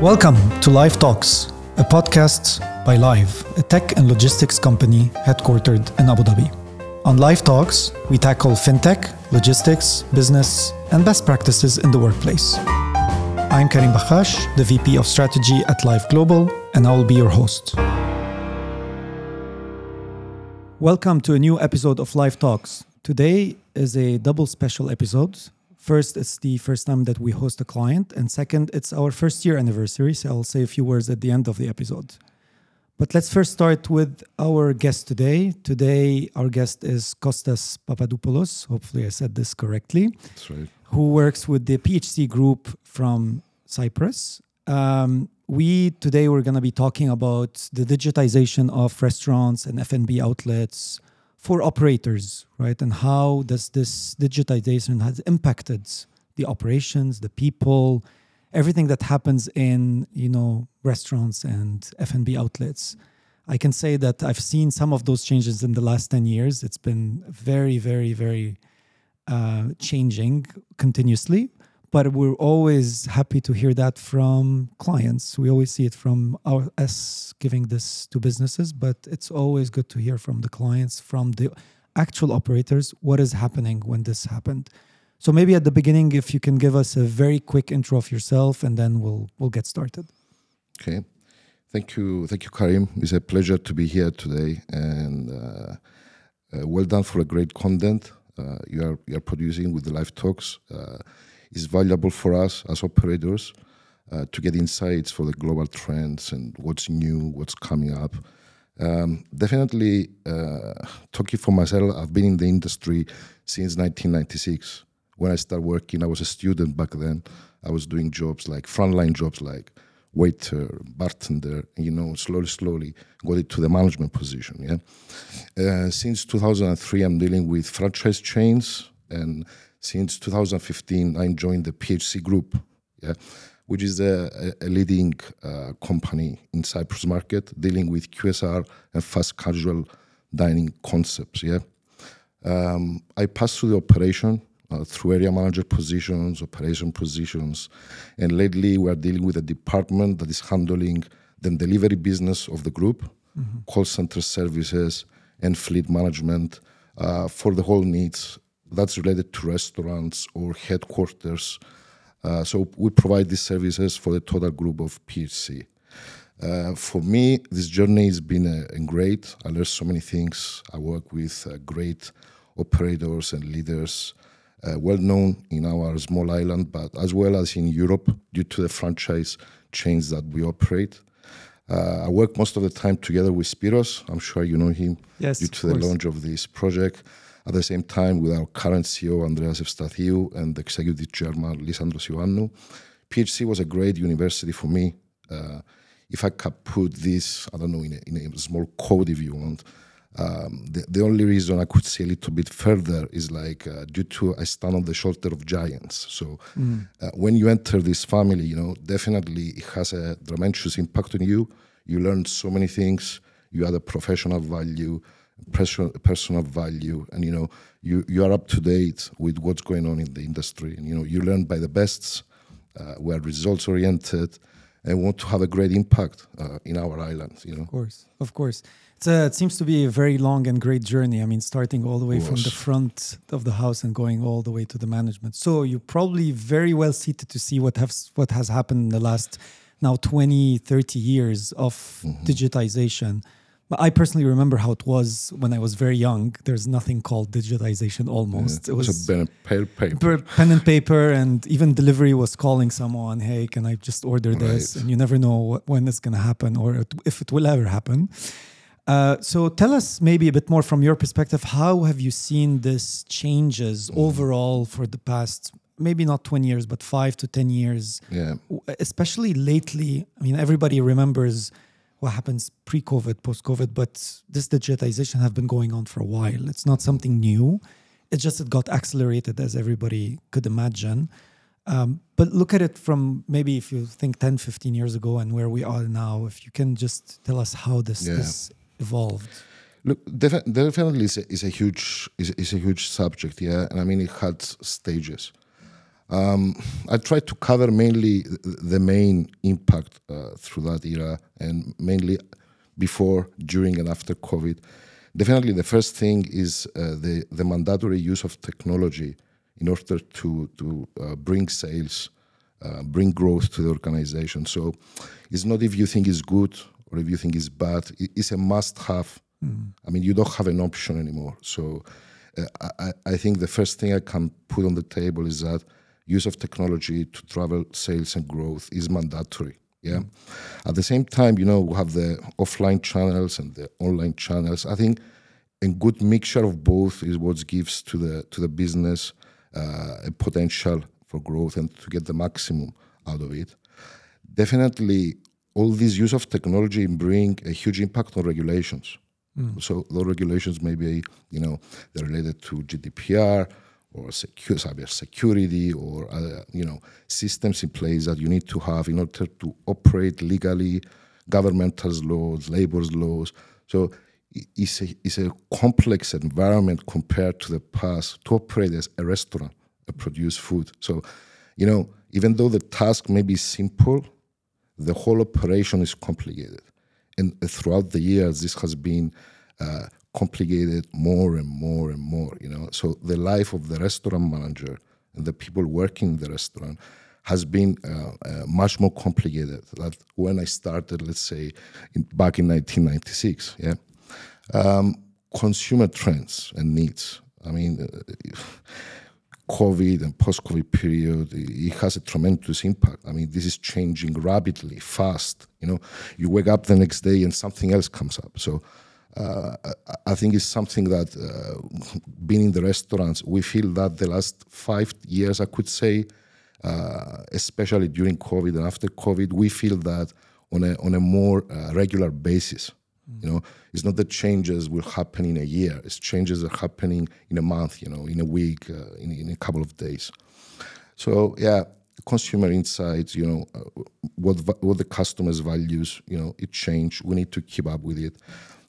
Welcome to Lyve Talks, a podcast by Lyve, a tech and logistics company headquartered in Abu Dhabi. On Lyve Talks, we tackle fintech, logistics, business, and best practices in the workplace. I'm Karim Bakhache, the VP of Strategy at Lyve Global, and I will be your host. Welcome to a new episode of Lyve Talks. Today is a double special episode. First, it's the first time that we host a client, and second, it's our first year anniversary, so I'll say a few words at the end of the episode. But let's first start with our guest today. Today, our guest is Costas Papadopoulos. Hopefully, I said this correctly. That's right. Who works with the PHC Group from Cyprus. Um, we today we're going to be talking about the digitization of restaurants and F&B outlets for operators, right? And how does this digitization has impacted the operations, the people, everything that happens in you know restaurants and F&B outlets. I can say that I've seen some of those changes in the last 10 years. It's been very, very, very uh, changing continuously but we're always happy to hear that from clients. We always see it from our, us giving this to businesses, but it's always good to hear from the clients, from the actual operators, what is happening when this happened. So maybe at the beginning, if you can give us a very quick intro of yourself, and then we'll we'll get started. Okay, thank you, thank you, Karim. It's a pleasure to be here today, and uh, uh, well done for a great content uh, you are you are producing with the Lyve talks. Is valuable for us as operators uh, to get insights for the global trends and what's new, what's coming up. Um, definitely, uh, talking for myself, I've been in the industry since 1996. When I started working, I was a student back then. I was doing jobs like frontline jobs like waiter, bartender, you know, slowly, slowly got it to the management position. Yeah. Uh, since 2003, I'm dealing with franchise chains and since 2015, I joined the PHC Group, yeah, which is a, a leading uh, company in Cyprus market dealing with QSR and fast casual dining concepts. Yeah, um, I passed through the operation uh, through area manager positions, operation positions, and lately we are dealing with a department that is handling the delivery business of the group, mm-hmm. call center services, and fleet management uh, for the whole needs that's related to restaurants or headquarters. Uh, so we provide these services for the total group of PHC. Uh, for me, this journey has been uh, great. I learned so many things. I work with uh, great operators and leaders, uh, well known in our small island, but as well as in Europe due to the franchise chains that we operate. Uh, I work most of the time together with Spiros. I'm sure you know him yes, due to the launch of this project. At the same time, with our current CEO, Andreas Evstathiou, and the Executive Chairman, Lisandros Ioannou, PHC was a great university for me. Uh, if I could put this, I don't know, in a, in a small code, if you want, um, the, the only reason I could see a little bit further is like uh, due to I stand on the shoulder of giants. So mm. uh, when you enter this family, you know, definitely it has a tremendous impact on you. You learn so many things. You add a professional value personal, personal value. And you know you, you are up to date with what's going on in the industry. And you know you learn by the bests uh, we are results oriented and want to have a great impact uh, in our island you know? Of course of course. A, it seems to be a very long and great journey. I mean starting all the way from the front of the house and going all the way to the management. So you're probably very well seated to see what has what has happened in the last now 20 30 years of mm-hmm. digitization. but I personally remember how it was when I was very young. There's nothing called digitization almost. Yeah, it, was was, a pen and paper. Pen and paper, and even delivery was calling someone, hey, can I just order right. this? And you never know when it's going to happen or if it will ever happen. Uh, so tell us maybe a bit more from your perspective. How have you seen this changes mm. overall for the past maybe not 20 years, but five to 10 years? Yeah. Especially lately. I mean, everybody remembers what happens pre-COVID, post-COVID, but this digitization have been going on for a while. It's not something new. It's just it got accelerated as everybody could imagine. Um, but look at it from maybe if you think 10, 15 years ago and where we are now, if you can just tell us how this, yeah. this evolved. Look, def- definitely is a, is a huge is, is a huge subject, yeah. And I mean, it had stages. Um, I tried to cover mainly the main impact uh, through that era and mainly before, during, and after COVID. Definitely, the first thing is uh, the, the mandatory use of technology in order to, to uh, bring sales, uh, bring growth to the organization. So it's not if you think it's good or if you think it's bad, it's a must have. Mm. I mean, you don't have an option anymore. So uh, I, I think the first thing I can put on the table is that use of technology to travel sales and growth is mandatory. Yeah. At the same time, you know, we have the offline channels and the online channels. I think a good mixture of both is what gives to the to the business uh, a potential for growth and to get the maximum out of it. Definitely, all this use of technology bring a huge impact on regulations. Mm. So those regulations may be, you know, they're related to GDPR or secure, cyber security or other, you know, systems in place that you need to have in order to operate legally, governmental laws, labor's laws. So it's a, it's a complex environment compared to the past to operate as a restaurant, to produce food. So, you know, even though the task may be simple, the whole operation is complicated. And throughout the years, this has been uh, complicated more and more and more. You know, so the life of the restaurant manager and the people working in the restaurant has been uh, uh, much more complicated than when I started, let's say, in, back in 1996. Yeah, um, consumer trends and needs. I mean, uh, COVID and post-COVID period, it has a tremendous impact. I mean, this is changing rapidly, fast. You know, you wake up the next day and something else comes up. So uh, I think it's something that uh, being in the restaurants, we feel that the last five years, I could say, uh, especially during COVID and after COVID, we feel that on a on a more uh, regular basis. Mm. You know, it's not that changes will happen in a year; it's changes are happening in a month. You know, in a week, uh, in, in a couple of days. So yeah, consumer insights. You know, uh, what what the customers values. You know, it changed. We need to keep up with it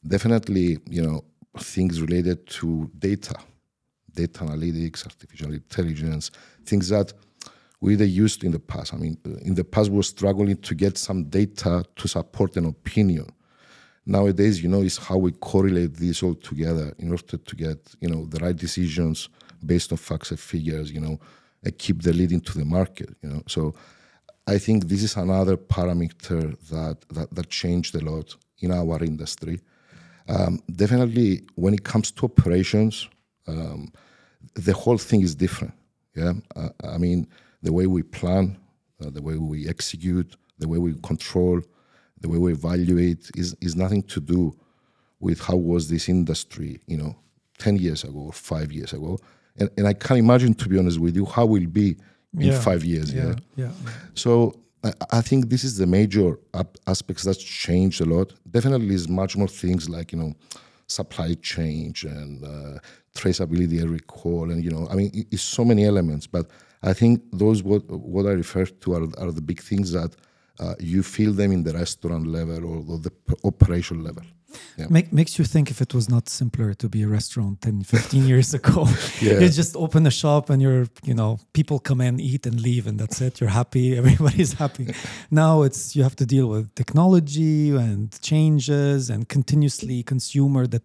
definitely, you know, things related to data, data analytics, artificial intelligence, things that we they used in the past. I mean, in the past we were struggling to get some data to support an opinion. Nowadays, you know, is how we correlate these all together in order to get, you know, the right decisions based on facts and figures, you know, and keep the leading to the market, you know. So I think this is another parameter that, that, that changed a lot in our industry. Um, definitely, when it comes to operations, um, the whole thing is different. Yeah, uh, I mean, the way we plan, uh, the way we execute, the way we control, the way we evaluate is is nothing to do with how was this industry, you know, ten years ago or five years ago. And, and I can't imagine, to be honest with you, how will be in yeah. five years. Yeah, yeah. yeah. So I think this is the major aspects that's changed a lot. Definitely, is much more things like you know, supply chain and uh, traceability and recall, and you know, I mean, it's so many elements. But I think those what what I refer to are, are the big things that uh, you feel them in the restaurant level or, or the operation level. Yeah. Make, makes you think if it was not simpler to be a restaurant 10, 15 years ago. yeah. You just open a shop and you're, you know, people come in, eat and leave, and that's it. You're happy. Everybody's happy. now it's, you have to deal with technology and changes and continuously consumer that,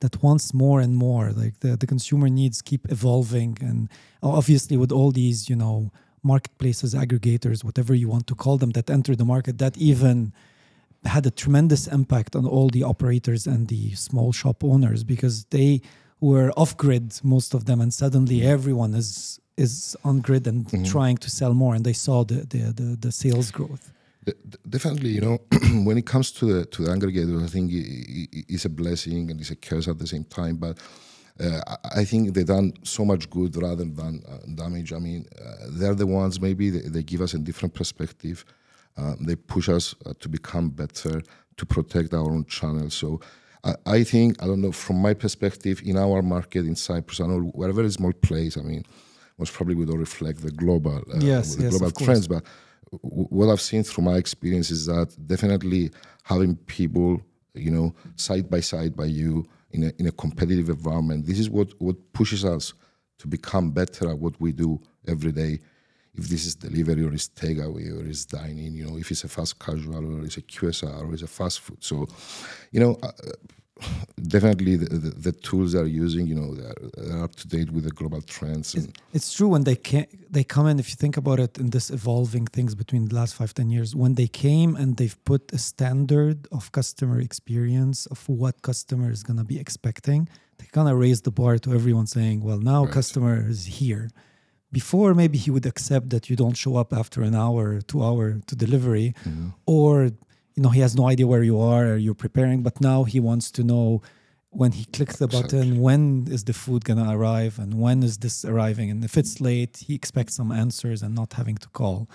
that wants more and more. Like the, the consumer needs keep evolving. And obviously with all these, you know, marketplaces, aggregators, whatever you want to call them that enter the market, that even had a tremendous impact on all the operators and the small shop owners because they were off grid most of them and suddenly mm-hmm. everyone is is on grid and mm-hmm. trying to sell more and they saw the the, the, the sales growth definitely you know when it comes to the to the aggregators i think it's a blessing and it's a curse at the same time but uh, I think they've done so much good rather than uh, damage. I mean, uh, they're the ones maybe they, they, give us a different perspective. Um, they push us uh, to become better, to protect our own channel. So I, I, think, I don't know, from my perspective, in our market in Cyprus, I know wherever a small place, I mean, most probably we don't reflect the global, uh, yes, the yes, global trends, but what I've seen through my experience is that definitely having people, you know, side by side by you in a, in a competitive environment, this is what, what pushes us to become better at what we do every day if this is delivery or is takeaway or is dining, you know, if it's a fast casual or it's a QSR or it's a fast food. So, you know, uh, definitely the, the, the, tools they're using, you know, they're, they're, up to date with the global trends. It's, it's, true when they can they come in. If you think about it, in this evolving things between the last five ten years, when they came and they've put a standard of customer experience of what customer is gonna be expecting, they kind of raise the bar to everyone, saying, "Well, now right. customer is here." Before, maybe he would accept that you don't show up after an hour, two hour to delivery, mm-hmm. or you know he has no idea where you are or you're preparing but now he wants to know when he clicks the button exactly. when is the food going to arrive and when is this arriving and if it's late he expects some answers and not having to call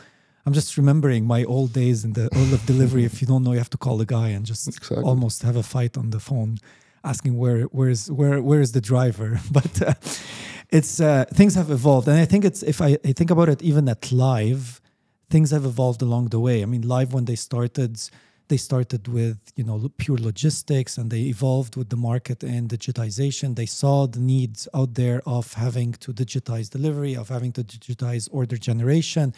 i'm just remembering my old days in the old of delivery if you don't know you have to call the guy and just exactly. almost have a fight on the phone asking where where's where where is the driver but uh, it's uh, things have evolved. And i think it's if I, I think about it even at Lyve things have evolved along the way. I mean Lyve when they started they started with you know pure logistics and they evolved with the market and digitization. They saw the needs out there of having to digitize delivery of having to digitize order generation.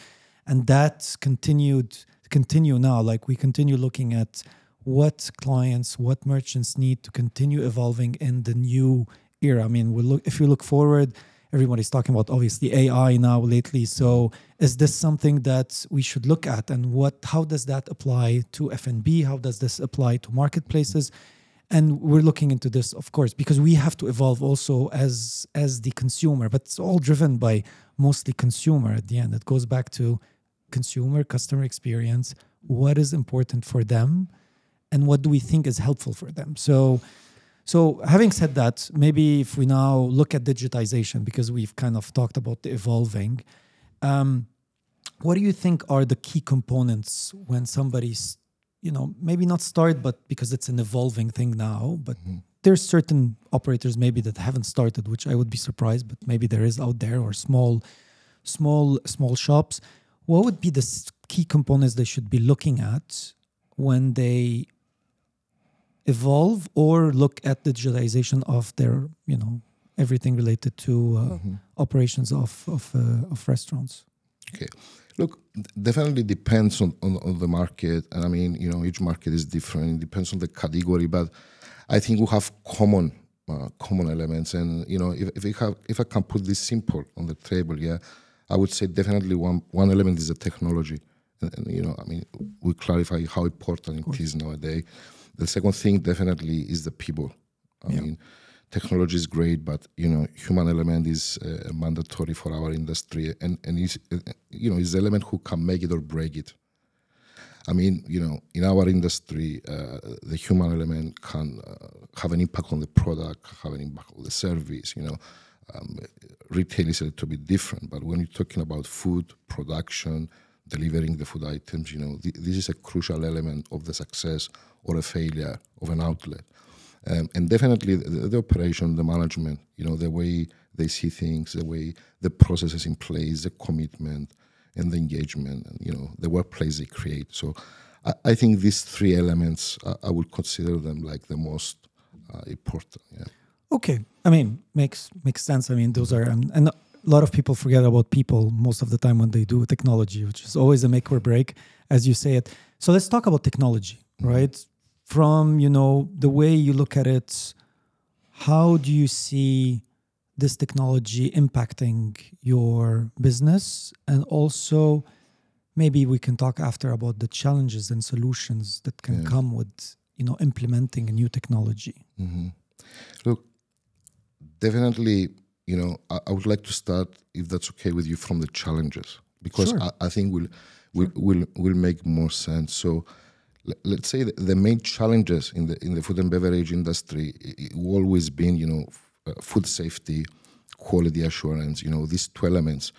And that continued continue now. Like we continue looking at what clients what merchants need to continue evolving in the new era i mean we look if you look forward everybody's talking about obviously AI now lately. So is this something that we should look at, and what? How does that apply to F&B? How does this apply to marketplaces? And we're looking into this, of course, because we have to evolve also as as the consumer. But it's all driven by mostly consumer at the end. It goes back to consumer customer experience. What is important for them, and what do we think is helpful for them? So so, having said that, maybe if we now look at digitization, because we've kind of talked about the evolving, um, what do you think are the key components when somebody's, you know, maybe not start, but because it's an evolving thing now, but mm-hmm. there's certain operators maybe that haven't started, which I would be surprised, but maybe there is out there, or small, small, small shops. What would be the key components they should be looking at when they evolve or look at the digitalization of their you know everything related to uh, mm-hmm. operations of of, uh, of restaurants. Okay. Look definitely depends on, on, on the market. And i mean you know each market is different. It depends on the category. But i think we have common uh, common elements. And you know if, if, we have if i can put this simple on the table yeah i would say definitely one one element is the technology. And, and you know i mean we clarify how important it is nowadays the second thing definitely is the people. I yeah. mean, technology is great, but you know, human element is uh, mandatory for our industry, and and is uh, you know is the element who can make it or break it. I mean, you know, in our industry, uh, the human element can uh, have an impact on the product, have an impact on the service. You know, um, retail is a little bit different, but when you're talking about food production, delivering the food items, you know, th- this is a crucial element of the success or a failure of an outlet. Um, and definitely the, the, operation, the management, you know, the way they see things, the way the processes in place, the commitment and the engagement, and, you know, the workplace they create. So I, I think these three elements, uh, I would consider them like the most uh, important. Yeah. Okay, I mean, makes makes sense. I mean, those are and, and a lot of people forget about people most of the time when they do technology, which is always a make or break, as you say it. So let's talk about technology, mm-hmm. right? From you know the way you look at it how do you see this technology impacting your business and also maybe we can talk after about the challenges and solutions that can yeah. come with you know implementing a new technology mm-hmm. look definitely you know I, I, would like to start if that's okay with you from the challenges because sure. I, I, think we'll, we'll, will will make more sense so let's say the main challenges in the in the food and beverage industry always been you know uh, food safety quality assurance you know these two elements.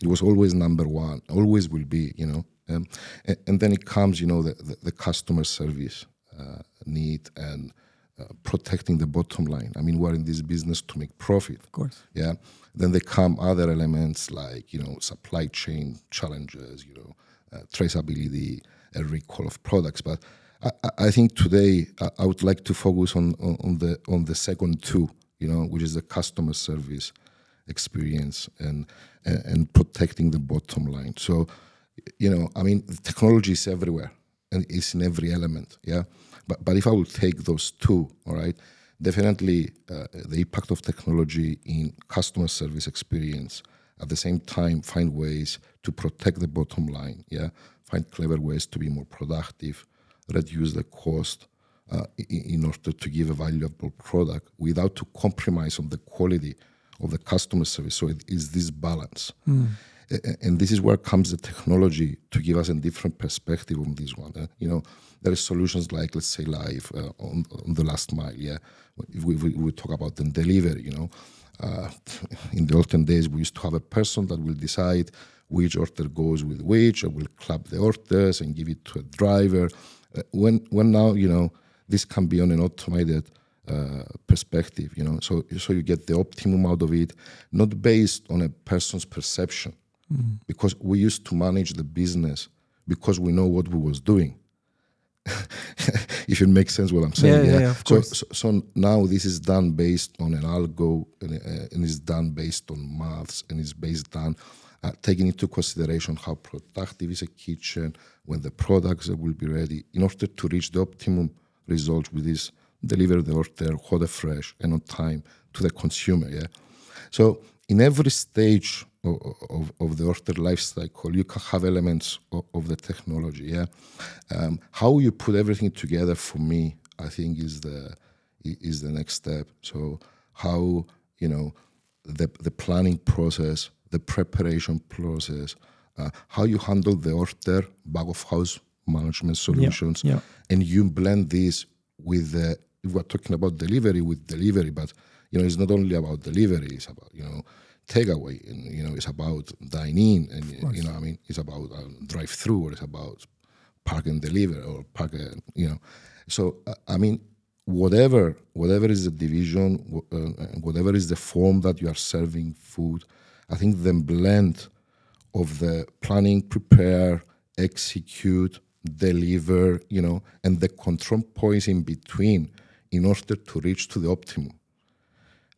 It was always number one always will be you know um, and, and, then it comes you know the, the, the customer service uh, need and uh, protecting the bottom line. I mean we're in this business to make profit. Of course. Yeah. Then they come other elements like you know supply chain challenges you know uh, traceability a recall of products. But I, I think today I, would like to focus on, on, on, the on the second two, you know, which is the customer service experience and and protecting the bottom line. So, you know, I mean, technology is everywhere and it's in every element. Yeah, but but if I will take those two, all right, definitely uh, the impact of technology in customer service experience. At the same time, find ways to protect the bottom line. Yeah, find clever ways to be more productive, reduce the cost, uh, in order to give a valuable product without to compromise on the quality of the customer service. So it is this balance. Mm. And this is where comes the technology to give us a different perspective on this one. Uh, you know, there are solutions like, let's say, Lyve uh, on, on, the last mile. Yeah, if we, we, we talk about the delivery, you know, uh, in the olden days we used to have a person that will decide which order goes with which, or will club the orders and give it to a driver. Uh, when when now you know this can be on an automated uh, perspective, you know. So so you get the optimum out of it, not based on a person's perception, mm. because we used to manage the business because we know what we was doing. if it makes sense what I'm saying, yeah. yeah? yeah so, so, so now this is done based on an algo and, uh, and is done based on maths and is based on uh, taking into consideration how productive is a kitchen when the products will be ready in order to reach the optimum results with this deliver the order hot fresh and on time to the consumer yeah so in every stage of, of, the order life cycle you can have elements of, of the technology yeah um, how you put everything together for me i think is the is the next step so how you know the the planning process the preparation process uh, how you handle the order back of house management solutions yeah, yeah. and you blend this with the we're talking about delivery with delivery but you know it's not only about delivery it's about you know takeaway and you know it's about dining and you know i mean it's about um, drive through or it's about park and deliver or park and, you know so uh, i mean whatever whatever is the division uh, whatever is the form that you are serving food i think the blend of the planning prepare execute deliver, you know, and the control points in between in order to reach to the optimum.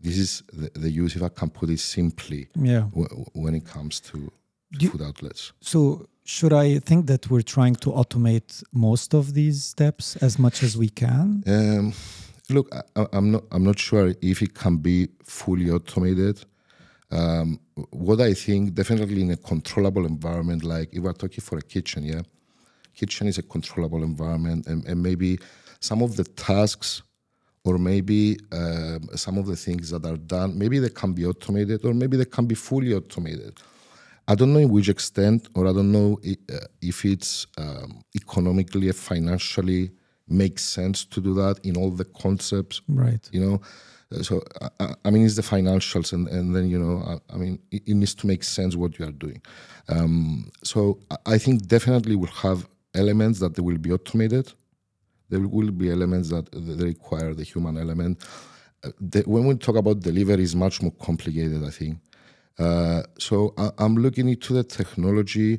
This is the, the use, if I can put it simply, yeah. W- when it comes to, to food outlets. So, should I think that we're trying to automate most of these steps as much as we can? Um, look, I, am not. I'm not sure if it can be fully automated. Um, what I think, definitely in a controllable environment, like if we're talking for a kitchen, yeah, kitchen is a controllable environment and, and maybe some of the tasks or maybe um, some of the things that are done maybe they can be automated or maybe they can be fully automated. I don't know in which extent or i don't know uh, if it's um, economically financially makes sense to do that in all the concepts right. you know? Uh, so I, I, mean it's the financials and, and then you know I, I mean it, it, needs to make sense what you are doing. Um, so I think definitely we'll have elements that will be automated. There will be elements that they require the human element. Uh, the, when we talk about delivery, is much more complicated. I think. Uh, so I, I'm looking into the technology,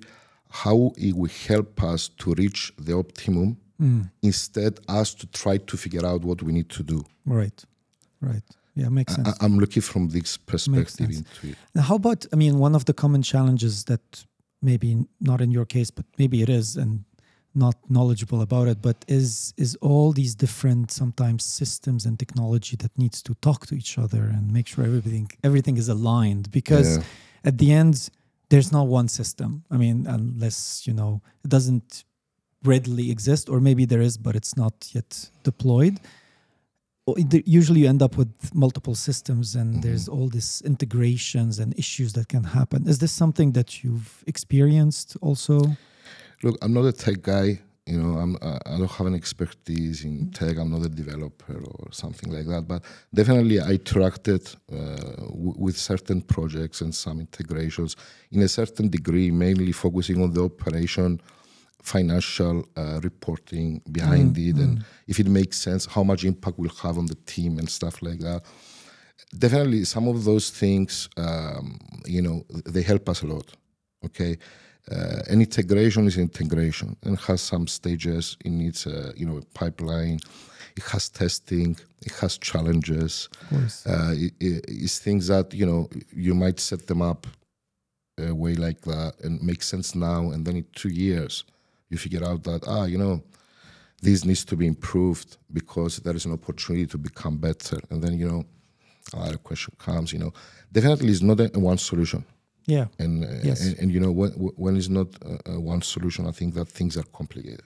how it will help us to reach the optimum, mm. instead us to try to figure out what we need to do. Right, right. Yeah, makes sense. I, am looking from this perspective into it. Now, how about? I mean, one of the common challenges that maybe not in your case, but maybe it is, and not knowledgeable about it but is is all these different sometimes systems and technology that needs to talk to each other and make sure everything everything is aligned? Because yeah. at the end there's not one system. I mean unless you know it doesn't readily exist or maybe there is but it's not yet deployed. Usually you end up with multiple systems and mm-hmm. there's all these integrations and issues that can happen. Is this something that you've experienced also Look, I'm not a tech guy. You know, I'm, I don't have an expertise in tech. I'm not a developer or something like that. But definitely, I interacted uh, w- with certain projects and some integrations in a certain degree, mainly focusing on the operation, financial uh, reporting behind mm, it, mm. and if it makes sense, how much impact will have on the team and stuff like that. Definitely, some of those things, um, you know, they help us a lot. Okay uh, an integration is integration and has some stages in its uh, you know pipeline it has testing, it has challenges. Uh, it, it, it's things that you know you might set them up a way like that and make sense now, and then in two years you figure out that ah, you know, this needs to be improved because there is an opportunity to become better, and then you know, another question comes. You know, definitely it's not a one solution. Yeah. And, uh, Yes. and and you know when when it's not uh, uh, one solution, I think that things are complicated.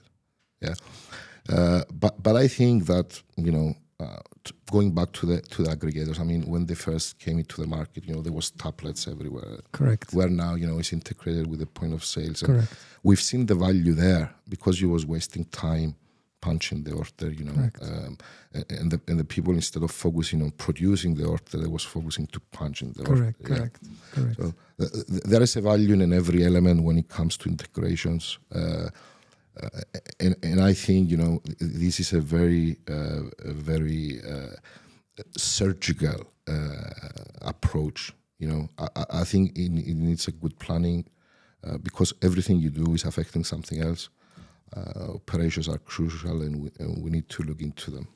Yeah, uh, but but I think that you know uh, t- going back to the to the aggregators. I mean, when they first came into the market, you know there was tablets everywhere. Correct. Where now you know it's integrated with the point of sales. Correct. we've seen the value there because you was wasting time punching the order. You know, um, and the and the people instead of focusing on producing the order, they was focusing to punching the Correct. order. Yeah. Correct. Correct. So uh, th- there is a value in every element when it comes to integrations. Uh, uh, and, and I think you know this is a very uh, a very uh, surgical approach. You know, I, I- I think it, it needs a good planning uh, because everything you do is affecting something else. Uh, operations are crucial, and we, and we need to look into them.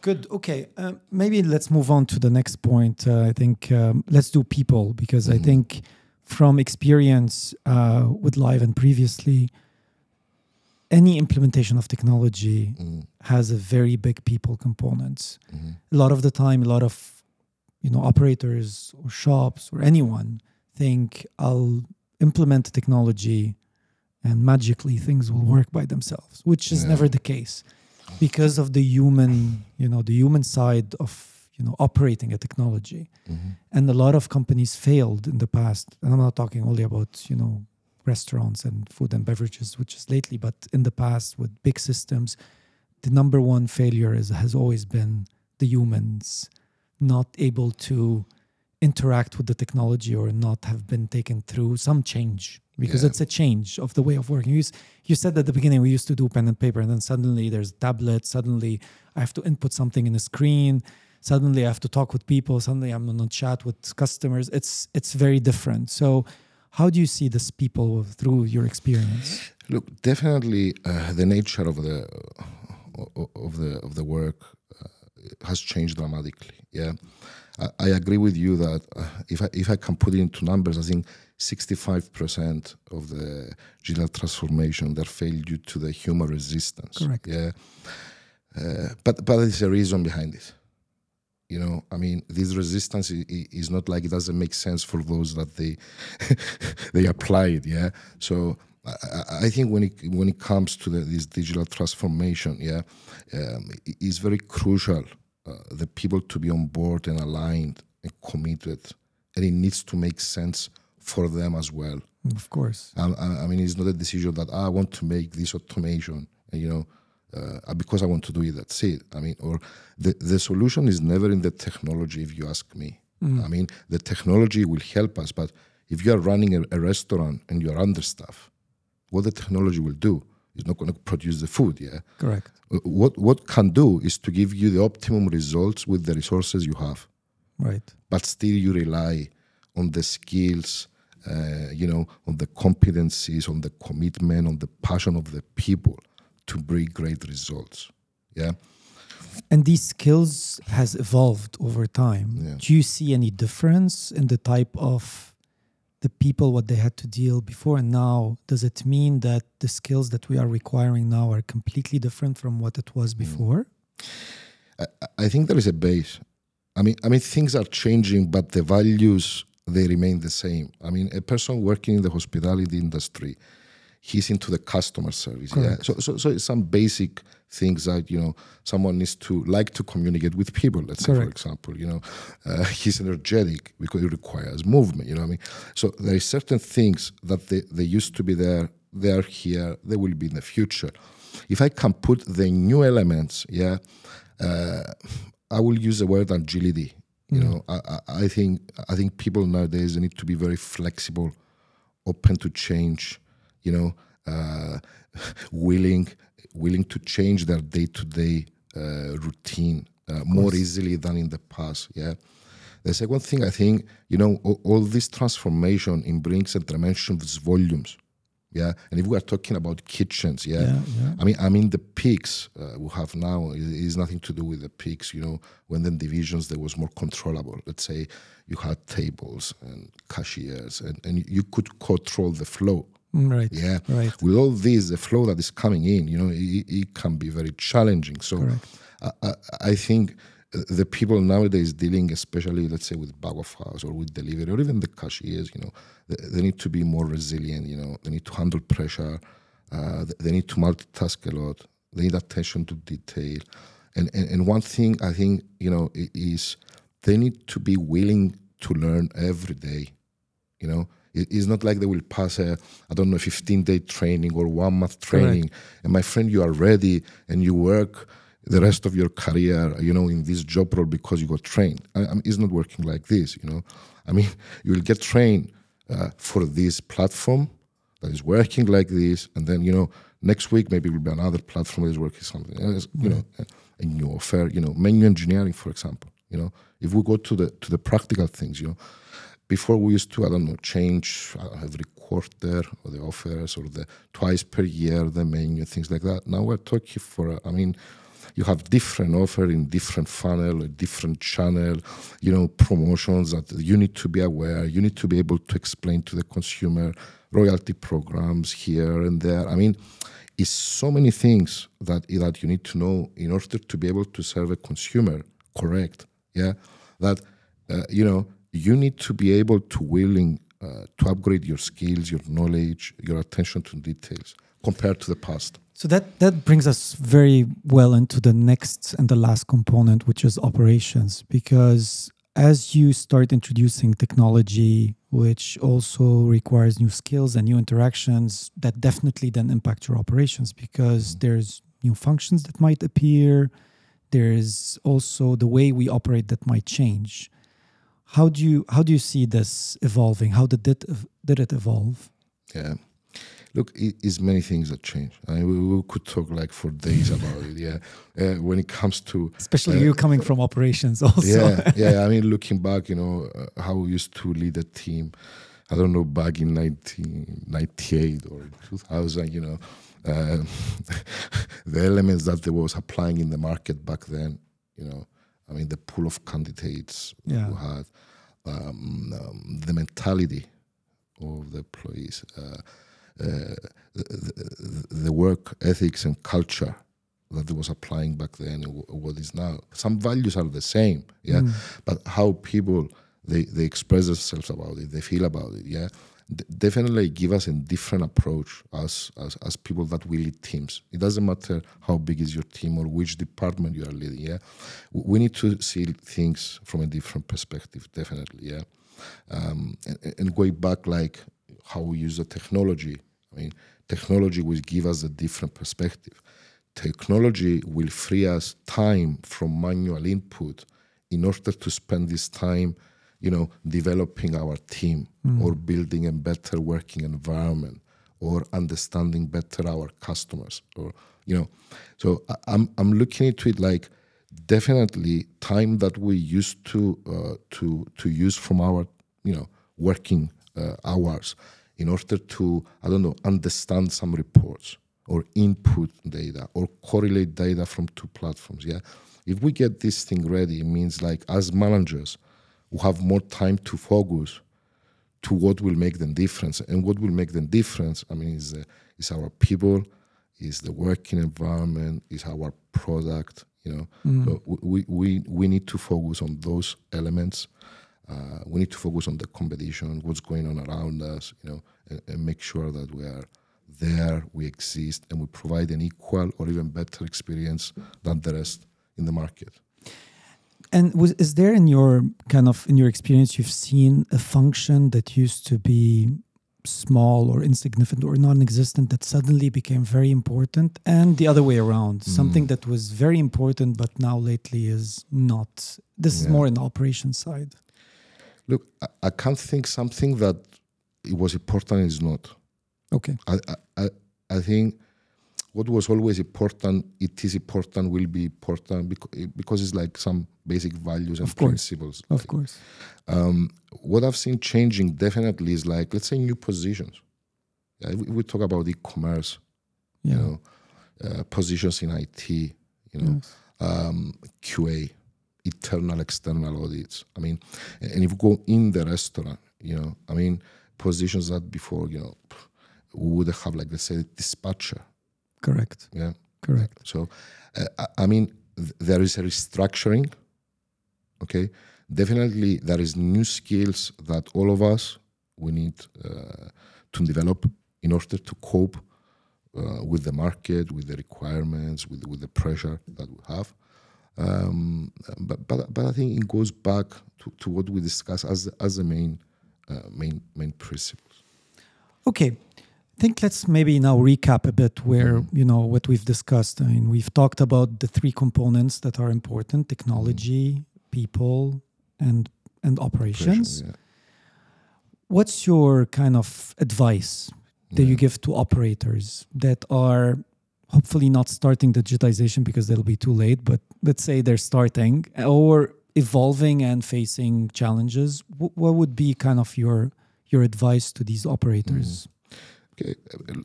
Good. Okay. Um, maybe let's move on to the next point. Uh, I think um, let's do people because I Mhm. think from experience uh, with Lyve and previously, any implementation of technology Mm, has a very big people component. mhm, A lot of the time, a lot of you know operators or shops or anyone think I'll implement the technology and magically things will work by themselves, which is Yeah. never the case because of the human, you know, the human side of you know operating a technology. mhm. And a lot of companies failed in the past. And I'm not talking only about you know restaurants and food and beverages, which is lately, but in the past with big systems, the number one failure is has always been the humans not able to interact with the technology or not have been taken through some change because Yeah. it's a change of the way of working. You, you said at the beginning we used to do pen and paper, and then suddenly there's tablets. Suddenly I have to input something in a screen. Suddenly I have to talk with people. Suddenly I'm on a chat with customers. It's it's very different. So, how do you see this people through your experience? Look, definitely, uh, the nature of the of the of the work uh, has changed dramatically. Yeah, I, I agree with you that uh, if I if I can put it into numbers, I think sixty five percent of the digital transformation that failed due to the human resistance. Correct. Yeah, uh, but but there's a reason behind it. You know, I mean, this resistance i- i- is not like it doesn't make sense for those that they they apply it. Yeah, so I, I- I think when it when it comes to the, this digital transformation, yeah, um, it's very crucial uh, the people to be on board and aligned and committed, and it needs to make sense for them as well. Of course. I, I mean, it's not a decision that "Ah, I want to make this automation, and, you know, uh, because I want to do it. That's it. I mean, or the the solution is never in the technology, if you ask me. I mean, the technology will help us, but if you are running a, a restaurant and you are understaffed, what the technology will do is not going to produce the food. Yeah. Correct. Uh, What what can do is to give you the optimum results with the resources you have Right. but still you rely on the skills, uh, you know, on the competencies, on the commitment, on the passion of the people to bring great results. Yeah. And these skills has evolved over time. Yeah. Do you see any difference in the type of the people what they had to deal before and now? Does it mean that the skills that we are requiring now are completely different from what it was mm. before? I, I think there is a base. I mean, I mean, things are changing, but the values they remain the same. I mean, a person working in the hospitality industry, he's into the customer service. Yeah. So, so, so it's some basic things that you know someone needs to like to communicate with people. Let's say, for example, you know, uh, he's energetic because it requires movement. You know what I mean? So there are certain things that they, they used to be there. They are here. They will be in the future. If I can put the new elements, yeah, uh, I will use the word agility. You know, I, I, I think I think people nowadays need to be very flexible, open to change. You know, uh, willing willing to change their day to day routine uh, more easily than in the past. Yeah. The second thing I think, you know, all, all this transformation it brings a tremendous volumes. Yeah, and if we are talking about kitchens, yeah, Yeah, yeah. I mean, I mean the peaks uh, we have now is, is nothing to do with the peaks. You know, when the divisions there was more controllable. Let's say you had tables and cashiers, and, and you could control the flow. Mm, Right. Yeah, Right. with all this, the flow that is coming in, you know, it, it can be very challenging. So, I, I, I think uh, the people nowadays dealing, especially let's say with back of house or with delivery or even the cashiers, you know, they, they need to be more resilient. You know, they need to handle pressure. Uh, they- need to multitask a lot. They need attention to detail. And, and and one thing I think you know is they need to be willing to learn every day. You know, it's not like they will pass a I don't know 15 day training or one month training. And my friend, you are ready and you work the rest of your career, you know, in this job role because you got trained. I, I mean, it's not working like this. You know, I mean, you will get trained uh, for this platform that is working like this, and then you know next week maybe it will be another platform that is working something else. You know, a, a new offer. You know, menu engineering, for example. You know, if we go to the to the practical things, you know, before we used to I don't know change uh, every quarter or the offers or the twice per year the menu things like that. Now we're talking for I mean you have different offer in different funnel, different channel, you know, promotions that you need to be aware. You need to be able to explain to the consumer royalty programs here and there. I mean, it's so many things that that you need to know in order to be able to serve a consumer correct. Yeah, that uh, you know you need to be able to willing uh, to upgrade your skills, your knowledge, your attention to details compared to the past. So that that brings us very well into the next and the last component, which is operations, because as you start introducing technology, which also requires new skills and new interactions, that definitely then impact your operations because there's new functions that might appear. There's also the way we operate that might change. How do you how do you see this evolving? How did it did it evolve? Yeah. Look, it is many things that change. I mean, we, we could talk like for days about it. Yeah, uh, when it comes to Especially Uh, you coming from operations, also. yeah, yeah. I mean, looking back, you know, uh, how we used to lead a team. I don't know, back in 1998 or 2000, you know, uh, the elements that there was applying in the market back then, you know, I mean, the pool of candidates Yeah. who had um, um, the mentality of the employees, uh, uh, the, the, the work ethics and culture that was applying back then and what is now. Some values are the same, yeah, Mm. but how people they, they express themselves about it, they feel about it, yeah. Definitely give us a different approach as, as as people that we lead teams. It doesn't matter how big is your team or which department you are leading. Yeah, we need to see things from a different perspective. Definitely, yeah. Um, and, and going back, like how we use the technology. I mean, technology will give us a different perspective. Technology will free us time from manual input in order to spend this time, you know, developing our team or building a better working environment or understanding better our customers or you know. So i'm i'm looking into it like definitely time that we used to uh, to to use from our you know working uh, hours in order to i don't know understand some reports or input data or correlate data from two platforms yeah? If we get this thing ready it means like as managers we have more time to focus to what will make them difference. And what will make them difference i mean is uh, is our people is the working environment is our product you know. So we, we we need to focus on those elements. Uh, we need to focus on the competition what's going on around us you know and, and make sure that we are there we exist and we provide an equal or even better experience than the rest in the market And was is there in your kind of in your experience you've seen a function that used to be small or insignificant or non-existent that suddenly became very important? And the other way around hmm. something that was very important but now lately is not. This is more in the operation side. Look I, I can't think something that it was important is not. Okay. I, I, I I think what was always important, it is important, will be important because, because it's like some basic values and Of principles. of course Um, what I've seen changing definitely is like, let's say, new positions. Yeah, we, we talk about e-commerce, Yeah. you know, uh, positions in IT, you know, Yes. um, QA, internal, external audits. I mean, and if you go in the restaurant, you know, I mean, positions that before, you know, we would have like let's say dispatcher, Correct. yeah. Correct. So, uh, I- mean, th- there is a restructuring. Okay, definitely there is new skills that all of us we need uh, to develop in order to cope uh, with the market, with the requirements, with with the pressure that we have. Um, but but but I think it goes back to, to what we discussed as the, as the main uh, main main principles. Okay. I think let's maybe now recap a bit where, Mm-hmm. you know, what we've discussed. I mean, we've talked about the three components that are important technology, people, and and operations. Pressure, What's your kind of advice that you give to operators that are hopefully not starting digitization because they'll be too late, but let's say they're starting or evolving and facing challenges? Wh- What would be kind of your your advice to these operators? Okay,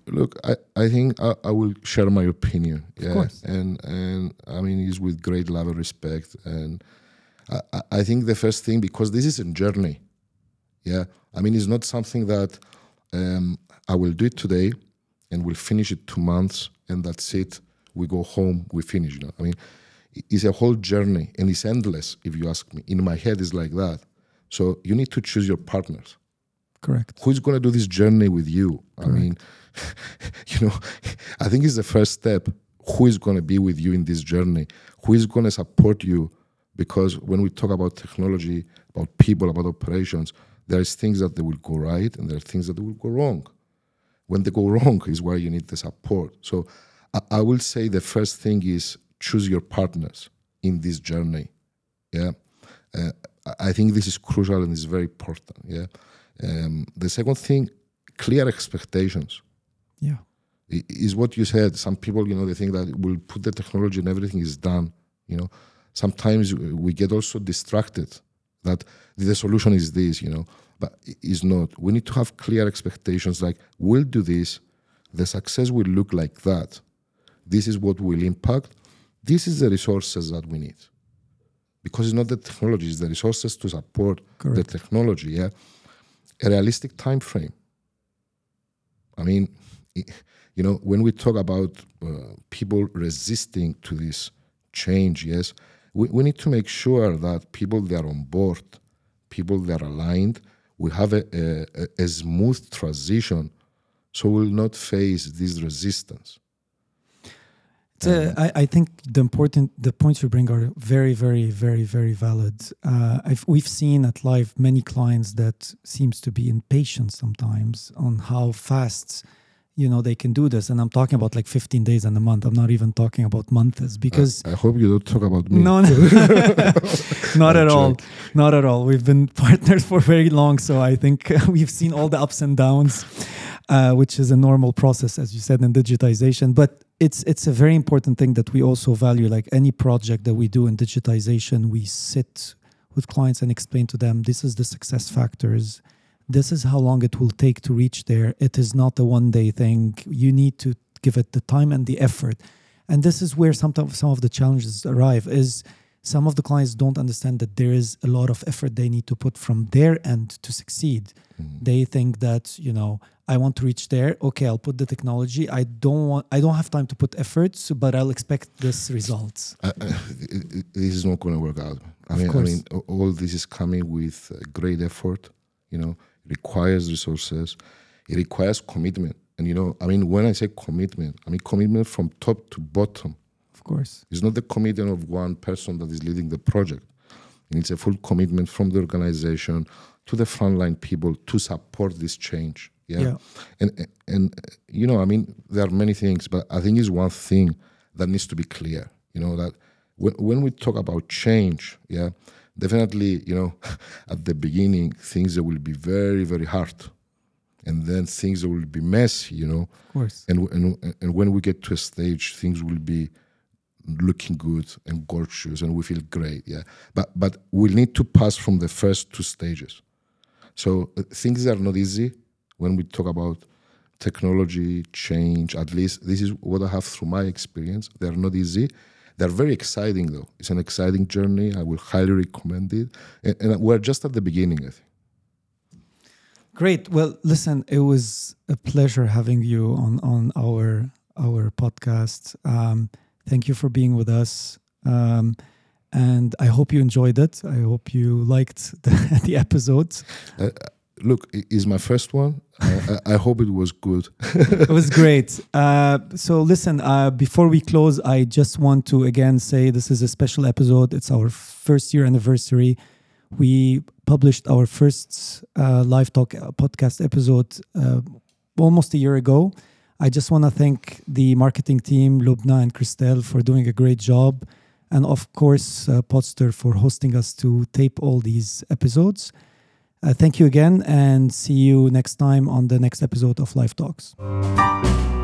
look, I, I think I, I will share my opinion. Yeah, course. and and I mean it's with great love and respect. And I, I- I think the first thing because this is a journey. Yeah, I mean it's not something that um, I will do it today and we'll finish it two months and that's it. We go home, we finish. You know, I mean, it's a whole journey and it's endless. If you ask me, in my head it's like that. So you need to choose your partners Correct. who's going to do this journey with you? I mean you know i think it's the first step. Who is going to be with you in this journey? Who is going to support you? Because when we talk about technology about people about operations there's things that they will go right and there are things that will go wrong. When they go wrong is where you need the support. So i, I will say the first thing is choose your partners in this journey. Yeah? Uh, I- i think this is crucial and is very important. Yeah um, the second thing, clear expectations Yeah. is what you said. Some people, you know, they think that we'll put the technology and everything is done. You know, sometimes we get also distracted that the solution is this, you know, but it is not. We need to have clear expectations like we'll do this, the success will look like that. This is what will impact. This is the resources that we need. Because it's not the technology, it's the resources to support the technology. Yeah a realistic time frame. I mean, you know, when we talk about uh, people resisting to this change, yes, we, we need to make sure that people that are on board, people that are aligned, we have a, a, a- smooth transition, so we'll not face this resistance. A- I, I think the important the points you bring are very very very very valid. Uh, I've, we've seen at Lyve many clients that seems to be impatient sometimes on how fast you know they can do this, and I'm talking about like 15 days and a month. I'm not even talking about months because I hope you don't talk about me. no, no. not I'm at all. Not at all. We've been partners for very long, so I think we've seen all the ups and downs, uh, which is a normal process, as you said, in digitization. But it's it's a very important thing that we also value. Like any project that we do in digitization, we sit with clients and explain to them this is the success factors. This is how long it will take to reach there. It is not a one day thing. You need to give it the time and the effort. And this is where sometimes some of the challenges arrive is some of the clients don't understand that there is a lot of effort they need to put from their end to succeed. They think that, you know, I want to reach there. Okay, I'll put the technology. I don't want I don't have time to put efforts, but I'll expect this results. uh, uh, this is not going to work out. I Of mean, I mean, all this is coming with uh, great effort. You know, it requires resources. It requires commitment. And you know, I mean, when I say commitment, I mean commitment from top to bottom. Course. It's not the commitment of one person that is leading the project. And It's a full commitment from the organization to the frontline people to support this change. Yeah. Yeah. And and you know, I mean, there are many things, but I think it's one thing that needs to be clear. You know that when when we talk about change, yeah, definitely, you know, at the beginning things that will be very very hard, and then things will be messy. You know, Of course. and and and when we get to a stage, things will be looking good and gorgeous, and we feel great. Yeah, but but we'll need to pass from the first two stages. So uh, things are not easy when we talk about technology, change. At least this is what I have through my experience. They are not easy. They're very exciting, though. It's an exciting journey. I will highly recommend it. And, and we're just at the beginning, I think. Great. Well, listen, it was a pleasure having you on on our our podcast. Um, thank you for being with us. Um, and I hope you enjoyed it. I hope you liked the, the episode. Uh, look, it's my first one. I, I, hope it was good. it was great. Uh, so, listen, uh, before we close, I just want to again say this is a special episode. It's our first year anniversary. We published our first uh, Lyve talk uh, podcast episode uh, almost a year ago. I just want to thank the marketing team, Lubna and Christelle, for doing a great job. And of course, uh, Podster for hosting us to tape all these episodes. Uh, thank you again and see you next time on the next episode of Lyve Talks.